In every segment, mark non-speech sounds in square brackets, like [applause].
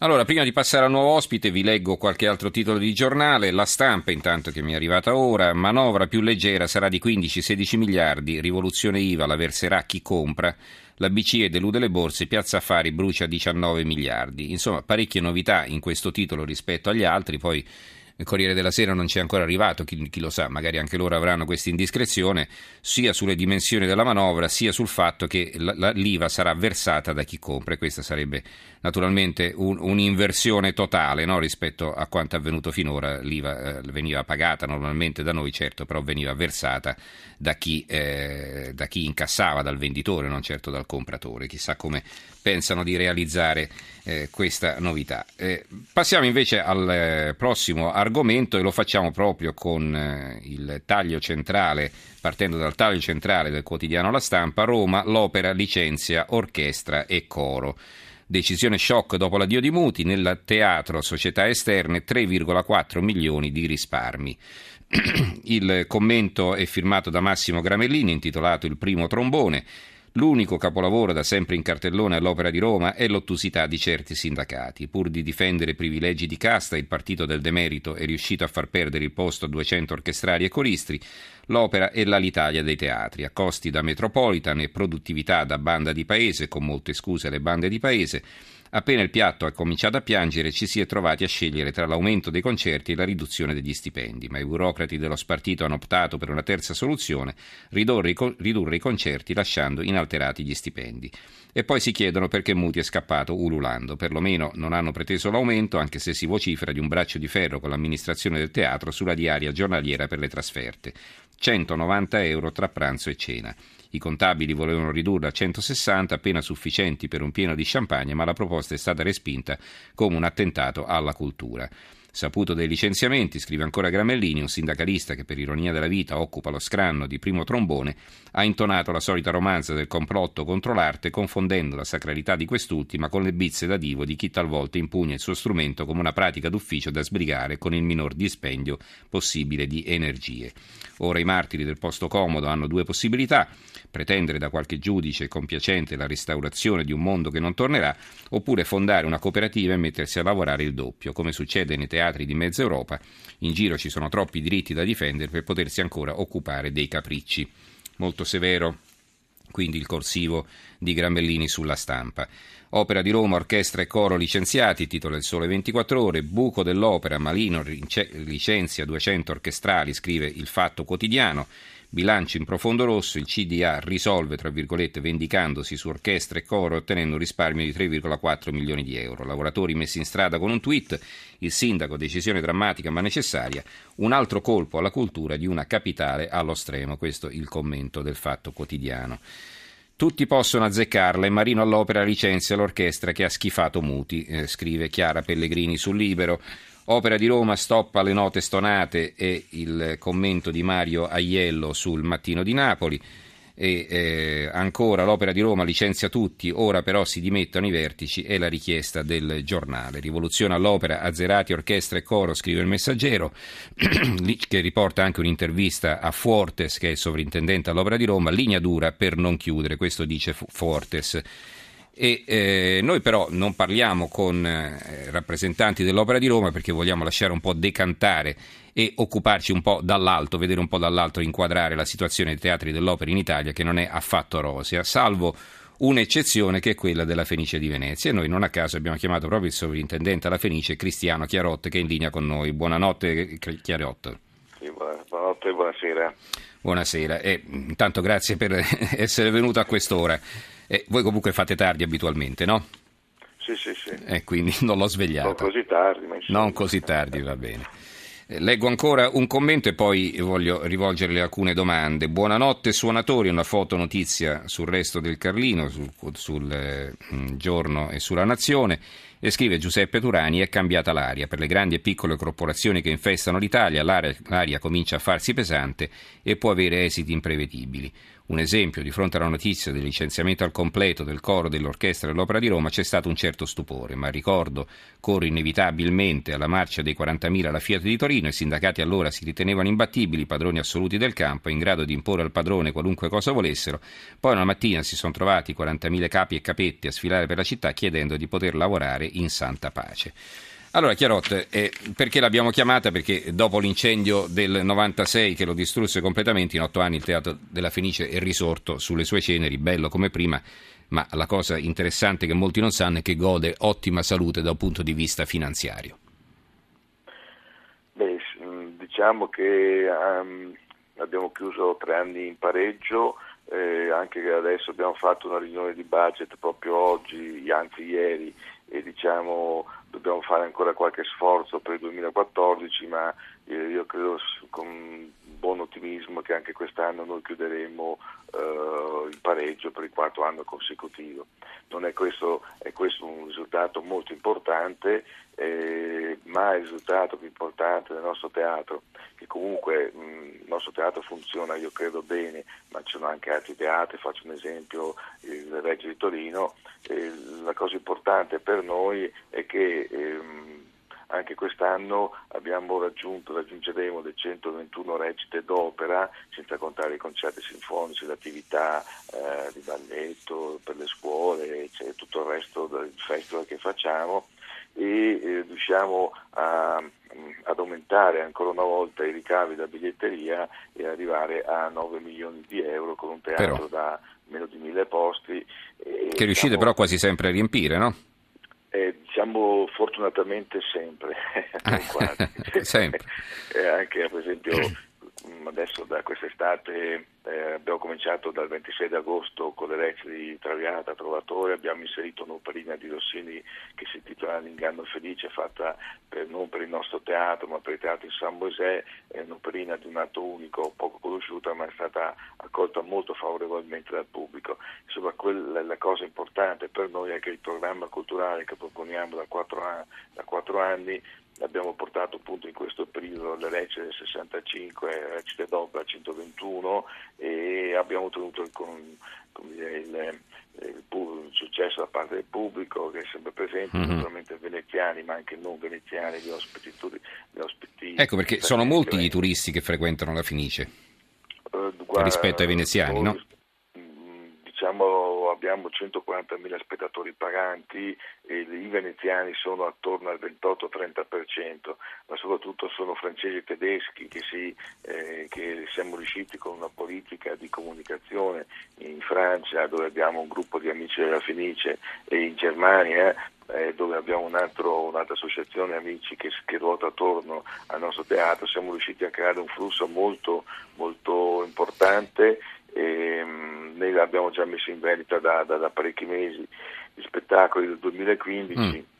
Allora, prima di passare al nuovo ospite, vi leggo qualche altro titolo di giornale. La stampa, intanto che mi è arrivata ora, manovra più leggera sarà di 15-16 miliardi, rivoluzione IVA la verserà chi compra. La BCE delude le borse, Piazza Affari brucia 19 miliardi. Insomma, parecchie novità in questo titolo rispetto agli altri, poi il Corriere della Sera non ci è ancora arrivato, chi, chi, lo sa, magari anche loro avranno questa indiscrezione, sia sulle dimensioni della manovra, sia sul fatto che la, la, l'IVA sarà versata da chi compra e questa sarebbe naturalmente un, un'inversione totale no, rispetto a quanto avvenuto finora. L'IVA eh, veniva pagata normalmente da noi, certo, però veniva versata da chi, eh, da chi incassava, dal venditore, non certo dal compratore. Chissà come pensano di realizzare eh, questa novità. Eh, passiamo invece al eh, prossimo argomento e lo facciamo proprio con eh, il taglio centrale, partendo dal taglio centrale del quotidiano La Stampa, Roma, l'opera licenzia orchestra e coro. Decisione shock dopo l'addio di Muti, nel teatro società esterne 3,4 milioni di risparmi. [clears throat] Il commento è firmato da Massimo Gramellini, intitolato Il primo trombone. L'unico capolavoro da sempre in cartellone all'Opera di Roma è l'ottusità di certi sindacati. Pur di difendere privilegi di casta, il partito del demerito è riuscito a far perdere il posto a 200 orchestrali e coristi. L'opera è l'Alitalia dei teatri, a costi da metropolitan e produttività da banda di paese, con molte scuse alle bande di paese. Appena il piatto ha cominciato a piangere, ci si è trovati a scegliere tra l'aumento dei concerti e la riduzione degli stipendi, ma i burocrati dello spartito hanno optato per una terza soluzione, ridurre i, ridurre i concerti lasciando inalterati gli stipendi. E poi si chiedono perché Muti è scappato ululando. Perlomeno non hanno preteso l'aumento, anche se si vocifera di un braccio di ferro con l'amministrazione del teatro sulla diaria giornaliera per le trasferte. 190 euro tra pranzo e cena. I contabili volevano ridurre a 160, appena sufficienti per un pieno di champagne, ma la proposta è stata respinta come un attentato alla cultura. Saputo dei licenziamenti, scrive ancora Gramellini, un sindacalista che per ironia della vita occupa lo scranno di primo trombone, ha intonato la solita romanza del complotto contro l'arte, confondendo la sacralità di quest'ultima con le bizze da divo di chi talvolta impugna il suo strumento come una pratica d'ufficio da sbrigare con il minor dispendio possibile di energie. Ora i martiri del posto comodo hanno due possibilità pretendere da qualche giudice compiacente la restaurazione di un mondo che non tornerà, oppure fondare una cooperativa e mettersi a lavorare il doppio, come succede nei teatri di mezza Europa. In giro ci sono troppi diritti da difendere per potersi ancora occupare dei capricci. Molto severo quindi il corsivo di Grambellini sulla stampa. Opera di Roma, orchestra e coro licenziati, titolo del Sole 24 Ore, buco dell'opera, Malino licenzia 200 orchestrali, scrive il Fatto Quotidiano. Bilancio in profondo rosso, il CDA risolve, tra virgolette, vendicandosi su orchestra e coro ottenendo un risparmio di 3,4 milioni di euro. Lavoratori messi in strada con un tweet, il sindaco, decisione drammatica ma necessaria, un altro colpo alla cultura di una capitale allo stremo. Questo il commento del Fatto Quotidiano. Tutti possono azzeccarla e Marino all'opera licenzia l'orchestra che ha schifato Muti, eh, scrive Chiara Pellegrini sul Libero. Opera di Roma stoppa le note stonate e il commento di Mario Aiello sul Mattino di Napoli. E eh, ancora l'Opera di Roma licenzia tutti, ora però si dimettono i vertici e la richiesta del giornale. Rivoluzione all'opera, azzerati, orchestra e coro, scrive il messaggero, [clears throat] che riporta anche un'intervista a Fuortes, che è il sovrintendente all'Opera di Roma, linea dura per non chiudere, questo dice Fuortes. E, eh, noi però non parliamo con eh, rappresentanti dell'Opera di Roma perché vogliamo lasciare un po' decantare e occuparci un po' dall'alto, vedere un po' dall'alto, inquadrare la situazione dei teatri dell'opera in Italia che non è affatto rosea, salvo un'eccezione che è quella della Fenice di Venezia e noi non a caso abbiamo chiamato proprio il sovrintendente alla Fenice, Cristiano Chiarotte, che è in linea con noi. Buonanotte Chiarotte. Sì, buonanotte e buonasera. Buonasera e intanto grazie per [laughs] essere venuto a quest'ora. Eh, voi comunque fate tardi abitualmente, no? Sì, sì, sì. Eh, quindi [laughs] non l'ho svegliato. Non così tardi, ma insomma. Non così tardi, va bene. Eh, leggo ancora un commento e poi voglio rivolgerle alcune domande. Buonanotte suonatori, una foto notizia sul resto del Carlino, sul, sul eh, giorno e sulla nazione. E scrive Giuseppe Turani, è cambiata l'aria. Per le grandi e piccole corporazioni che infestano l'Italia, l'aria, l'aria comincia a farsi pesante e può avere esiti imprevedibili. Un esempio, di fronte alla notizia del licenziamento al completo del coro dell'Orchestra dell'Opera di Roma c'è stato un certo stupore, ma ricordo corre inevitabilmente alla marcia dei 40.000 alla Fiat di Torino, i sindacati allora si ritenevano imbattibili, padroni assoluti del campo, in grado di imporre al padrone qualunque cosa volessero, poi una mattina si sono trovati 40.000 capi e capetti a sfilare per la città chiedendo di poter lavorare in santa pace. Allora, Chiarot, eh, perché l'abbiamo chiamata? Perché dopo l'incendio del 96 che lo distrusse completamente, in otto anni il Teatro della Fenice è risorto sulle sue ceneri, bello come prima, ma la cosa interessante che molti non sanno è che gode ottima salute da un punto di vista finanziario. Beh, diciamo che um, abbiamo chiuso tre anni in pareggio, eh, anche adesso abbiamo fatto una riunione di budget proprio oggi, anzi ieri, e diciamo dobbiamo fare ancora qualche sforzo per il 2014, ma eh, io credo con buon ottimismo che anche quest'anno noi chiuderemo eh, il pareggio per il quarto anno consecutivo. Non è questo, è questo un risultato molto importante, eh, ma il risultato più importante del nostro teatro, che comunque mh, il nostro teatro funziona io credo bene, ma ci sono anche altri teatri, faccio un esempio, il Reggio di Torino, la cosa importante per noi è che ehm, anche quest'anno abbiamo raggiunto, raggiungeremo le 121 recite d'opera, senza contare i concerti sinfonici, le attività eh, di balletto per le scuole, cioè, tutto il resto del festival che facciamo e eh, riusciamo a, ad aumentare ancora una volta i ricavi da biglietteria e arrivare a 9 milioni di euro con un teatro Però. da meno di mille posti. che riuscite diciamo, però quasi sempre a riempire, no? Eh, diciamo fortunatamente sempre, [laughs] sempre. [laughs] eh, anche per esempio [laughs] adesso da quest'estate eh, abbiamo cominciato dal 26 agosto con le recite di Traviata, Trovatore, abbiamo inserito un'operina di Rossini che si intitola L'inganno felice, fatta per, non per il nostro teatro ma per il teatro di San Mosè, è un'operina di un atto unico, poco conosciuta ma è stata accolta molto favorevolmente dal pubblico. Insomma, quella, la cosa importante per noi è che il programma culturale che proponiamo da quattro, anni, da quattro anni abbiamo portato appunto in questo periodo le recite del 65, le recite dopo a 121 e abbiamo ottenuto il, il, il, il, successo da parte del pubblico che è sempre presente, mm-hmm. naturalmente veneziani ma anche non veneziani, gli ospiti. Gli ospiti ecco perché sono molti i turisti che frequentano la Fenice uh, guarda, rispetto ai veneziani, no? diciamo, abbiamo 140.000 spettatori paganti e i veneziani sono attorno al 28-30%, ma soprattutto sono francesi e tedeschi che, si, eh, che, siamo riusciti con una politica di comunicazione in Francia dove abbiamo un gruppo di amici della Fenice e in Germania eh, dove abbiamo un altro, un'altra associazione amici che, che, ruota attorno al nostro teatro, siamo riusciti a creare un flusso molto, molto importante e, um, noi l'abbiamo già messo in vendita da, da, da parecchi mesi, gli spettacoli del 2015. Mm.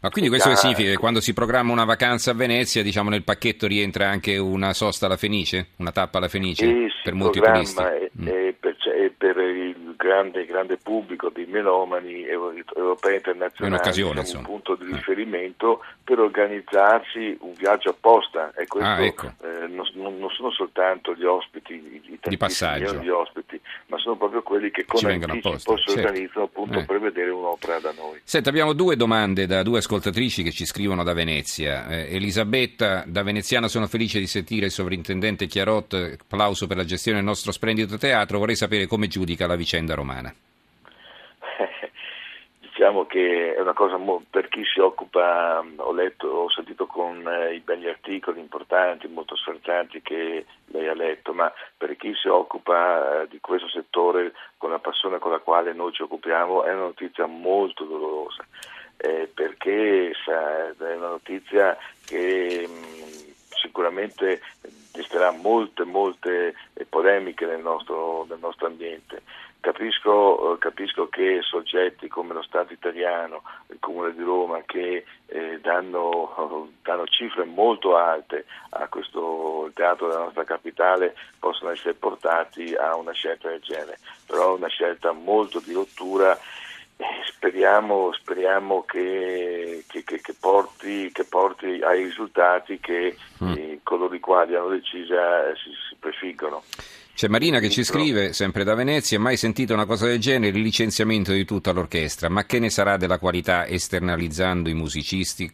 Ma quindi questo che significa che quando si programma una vacanza a Venezia, diciamo nel pacchetto rientra anche una sosta alla Fenice, una tappa alla Fenice e per molti turisti? E, mm. e per, e per il grande, grande pubblico di melomani europei e internazionali è un punto di eh. riferimento eh. per organizzarsi un viaggio apposta e questo ah, ecco. eh, non, non, sono soltanto gli ospiti i di passaggio gli ospiti ma sono proprio quelli che con anticipo si certo. organizzano appunto eh. per vedere un'opera da noi Senta, abbiamo due domande da due ascoltatrici che ci scrivono da Venezia eh, Elisabetta da Veneziana sono felice di sentire il sovrintendente Chiarot applauso per la gestione del nostro splendido teatro vorrei sapere come giudica la vicenda romana. [laughs] diciamo che è una cosa mo- per chi si occupa, ho letto, ho sentito con eh, i belli articoli importanti, molto sferzanti che lei ha letto, ma per chi si occupa eh, di questo settore con la passione con la quale noi ci occupiamo è una notizia molto dolorosa, eh, perché sa, è una notizia che mh, sicuramente desterà molte, molte eh, polemiche nel nostro, nel nostro ambiente. Capisco, eh, capisco, che soggetti come lo Stato italiano, il Comune di Roma, che eh, danno, [laughs] danno, cifre molto alte a questo teatro della nostra capitale, possono essere portati a una scelta del genere, però è una scelta molto di rottura speriamo, speriamo che, che, che, che, porti, porti, ai risultati che mm. eh, coloro i quali hanno deciso eh, si, si prefiggono. C'è Marina che ci scrive, sempre da Venezia, mai sentito una cosa del genere, il licenziamento di tutta l'orchestra, ma che ne sarà della qualità esternalizzando i musicisti?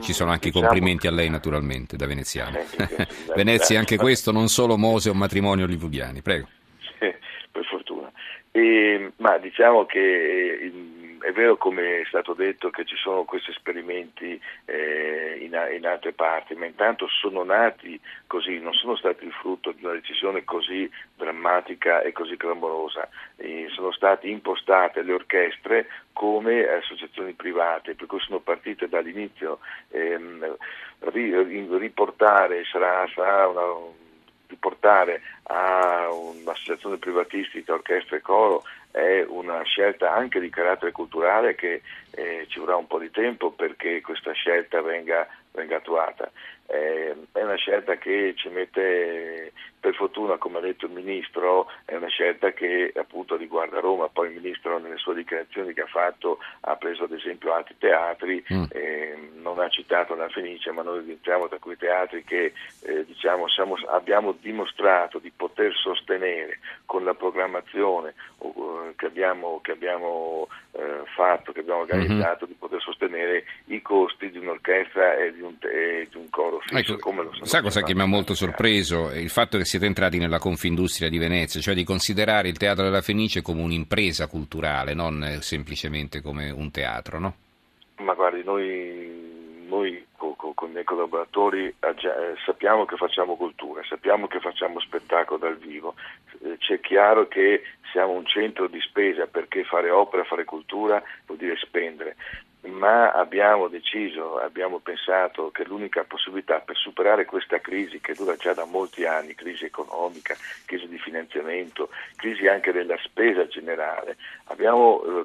Ci sono anche diciamo... complimenti a lei naturalmente da veneziano. [laughs] Venezia anche questo, non solo Mose o matrimonio hollywoodiani, prego. [laughs] per fortuna. E, ma diciamo che è vero come è stato detto che ci sono questi esperimenti eh, in, in, altre parti, ma intanto sono nati così, non sono stati il frutto di una decisione così drammatica e così clamorosa, eh, sono state impostate le orchestre come associazioni private, per cui sono partite dall'inizio. Ehm, riportare sarà, sarà una, riportare a un'associazione privatistica, orchestra e coro è una scelta anche di carattere culturale che eh, ci vorrà un po' di tempo perché questa scelta venga, venga attuata. Eh, è una scelta che ci mette, per fortuna, come ha detto il Ministro, è una scelta che appunto riguarda Roma, poi il Ministro nelle sue dichiarazioni che ha fatto ha preso ad esempio altri teatri, mm. eh, non ha citato la Fenice, ma noi entriamo tra quei teatri che eh, diciamo, siamo, abbiamo dimostrato di poter sostenere con la programmazione uh, che abbiamo, che abbiamo uh, fatto, che abbiamo mm-hmm. organizzato, mm-hmm. di poter sostenere i costi di un'orchestra e di un, e di un coro fisso. Ecco, sa cosa che mi ha molto sorpreso? Il fatto che siete entrati nella Confindustria di Venezia, cioè di considerare il Teatro della Fenice come un'impresa culturale, non semplicemente come un teatro, no? Ma guardi, noi, noi con, i miei collaboratori eh, sappiamo che facciamo cultura, sappiamo che facciamo spettacolo dal vivo, eh, c'è chiaro che siamo un centro di spesa perché fare opera, fare cultura vuol dire spendere ma abbiamo deciso, abbiamo pensato che l'unica possibilità per superare questa crisi che dura già da molti anni, crisi economica, crisi di finanziamento, crisi anche della spesa generale, abbiamo, eh,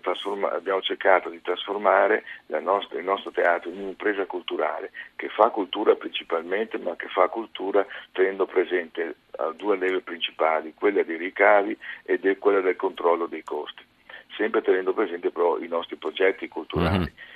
abbiamo cercato di trasformare nostra, il nostro teatro in un'impresa culturale che fa cultura principalmente, ma che fa cultura tenendo presente uh, due leve principali, quella dei ricavi e quella del controllo dei costi sempre tenendo presente però i nostri progetti culturali. Mm-hmm.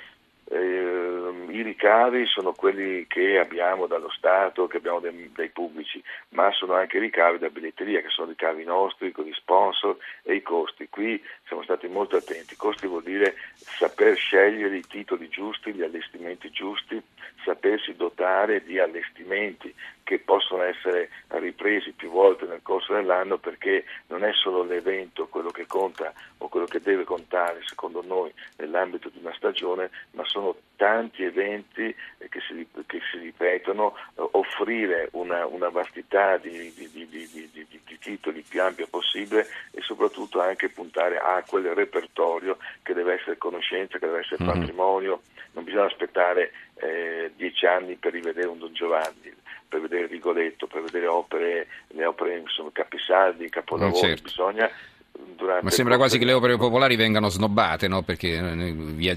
Eh, I ricavi sono quelli che abbiamo dallo Stato, che abbiamo dai, dai, pubblici, ma sono anche i ricavi da biglietteria, che sono ricavi nostri, con gli sponsor e i costi. Qui siamo stati molto attenti. Costi vuol dire saper scegliere i titoli giusti, gli allestimenti giusti, sapersi dotare di allestimenti che possono essere ripresi più volte nel corso dell'anno perché non è solo l'evento quello che conta o quello che deve contare secondo noi nell'ambito di una stagione, ma sono tanti eventi che si, che si ripetono, eh, offrire una, una vastità di, di, di, di, titoli più ampia possibile e soprattutto anche puntare a quel repertorio che deve essere conoscenza, che deve essere mm-hmm. patrimonio, non bisogna aspettare eh, dieci anni per rivedere un Don Giovanni, per vedere Rigoletto, per vedere opere, le opere insomma, capisaldi, capolavori, eh, certo. bisogna Ma sembra quasi che le opere popolari vengano snobbate, no? perché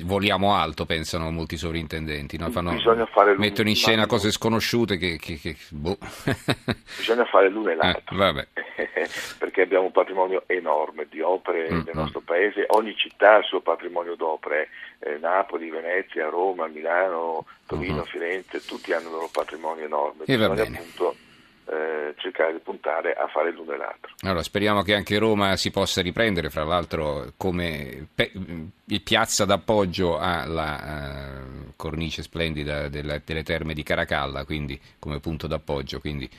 voliamo alto, pensano molti sovrintendenti. No? Fanno, mettono in scena cose sconosciute che... che, che boh. [laughs] Bisogna fare l'uno e l'altro, eh, [laughs] perché abbiamo un patrimonio enorme di opere mm-hmm. nel nostro paese, ogni città ha il suo patrimonio d'opere, eh, Napoli, Venezia, Roma, Milano, Torino, mm-hmm. Firenze, tutti hanno il loro patrimonio enorme. E Bisogna appunto eh, cercare di puntare a fare l'uno e l'altro. Allora, speriamo che anche Roma si possa riprendere, fra l'altro come pe- piazza d'appoggio alla uh, cornice splendida della, delle terme di Caracalla, quindi come punto d'appoggio, quindi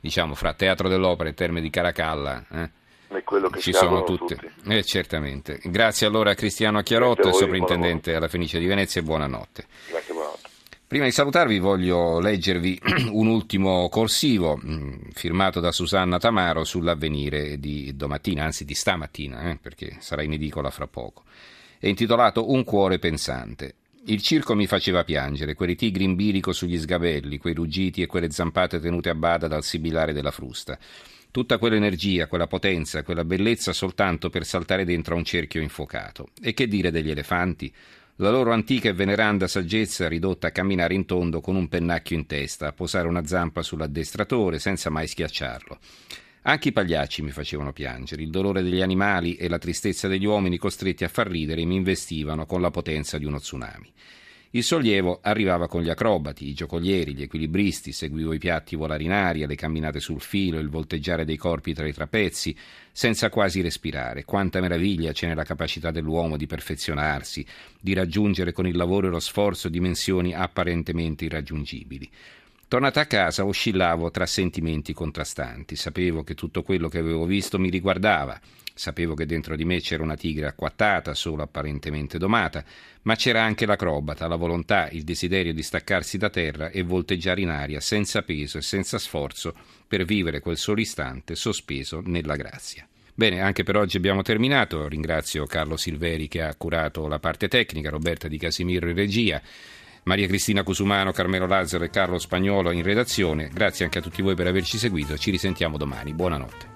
diciamo fra Teatro dell'Opera e Terme di Caracalla. Eh? ci sono tutte. Eh, certamente. Grazie allora a Cristiano Chiarotto, sovrintendente alla Fenice di Venezia e buonanotte. Grazie, buonanotte. Prima di salutarvi voglio leggervi [clears throat] un ultimo corsivo mm, firmato da Susanna Tamaro sull'avvenire di domattina, anzi di stamattina, eh, perché sarà in edicola fra poco. È intitolato Un cuore pensante. Il circo mi faceva piangere, quei tigri in bilico sugli sgabelli, quei ruggiti e quelle zampate tenute a bada dal sibilare della frusta. Tutta quell'energia, quella potenza, quella bellezza soltanto per saltare dentro a un cerchio infuocato. E che dire degli elefanti? La loro antica e veneranda saggezza ridotta a camminare in tondo con un pennacchio in testa, a posare una zampa sull'addestratore senza mai schiacciarlo. Anche i pagliacci mi facevano piangere, il dolore degli animali e la tristezza degli uomini costretti a far ridere mi investivano con la potenza di uno tsunami. Il sollievo arrivava con gli acrobati, i giocolieri, gli equilibristi, seguivo i piatti volare in aria, le camminate sul filo, il volteggiare dei corpi tra i trapezzi, senza quasi respirare. Quanta meraviglia c'è nella capacità dell'uomo di perfezionarsi, di raggiungere con il lavoro e lo sforzo dimensioni apparentemente irraggiungibili. Tornata a casa oscillavo tra sentimenti contrastanti. Sapevo che tutto quello che avevo visto mi riguardava. Sapevo che dentro di me c'era una tigre acquattata, solo apparentemente domata, ma c'era anche l'acrobata, la volontà, il desiderio di staccarsi da terra e volteggiare in aria senza peso e senza sforzo per vivere quel solo istante sospeso nella grazia. Bene, anche per oggi abbiamo terminato. Ringrazio Carlo Silveri che ha curato la parte tecnica, Roberta Di Casimiro in regia. Maria Cristina Cusumano, Carmelo Lazzaro e Carlo Spagnolo in redazione. Grazie anche a tutti voi per averci seguito. Ci risentiamo domani. Buonanotte.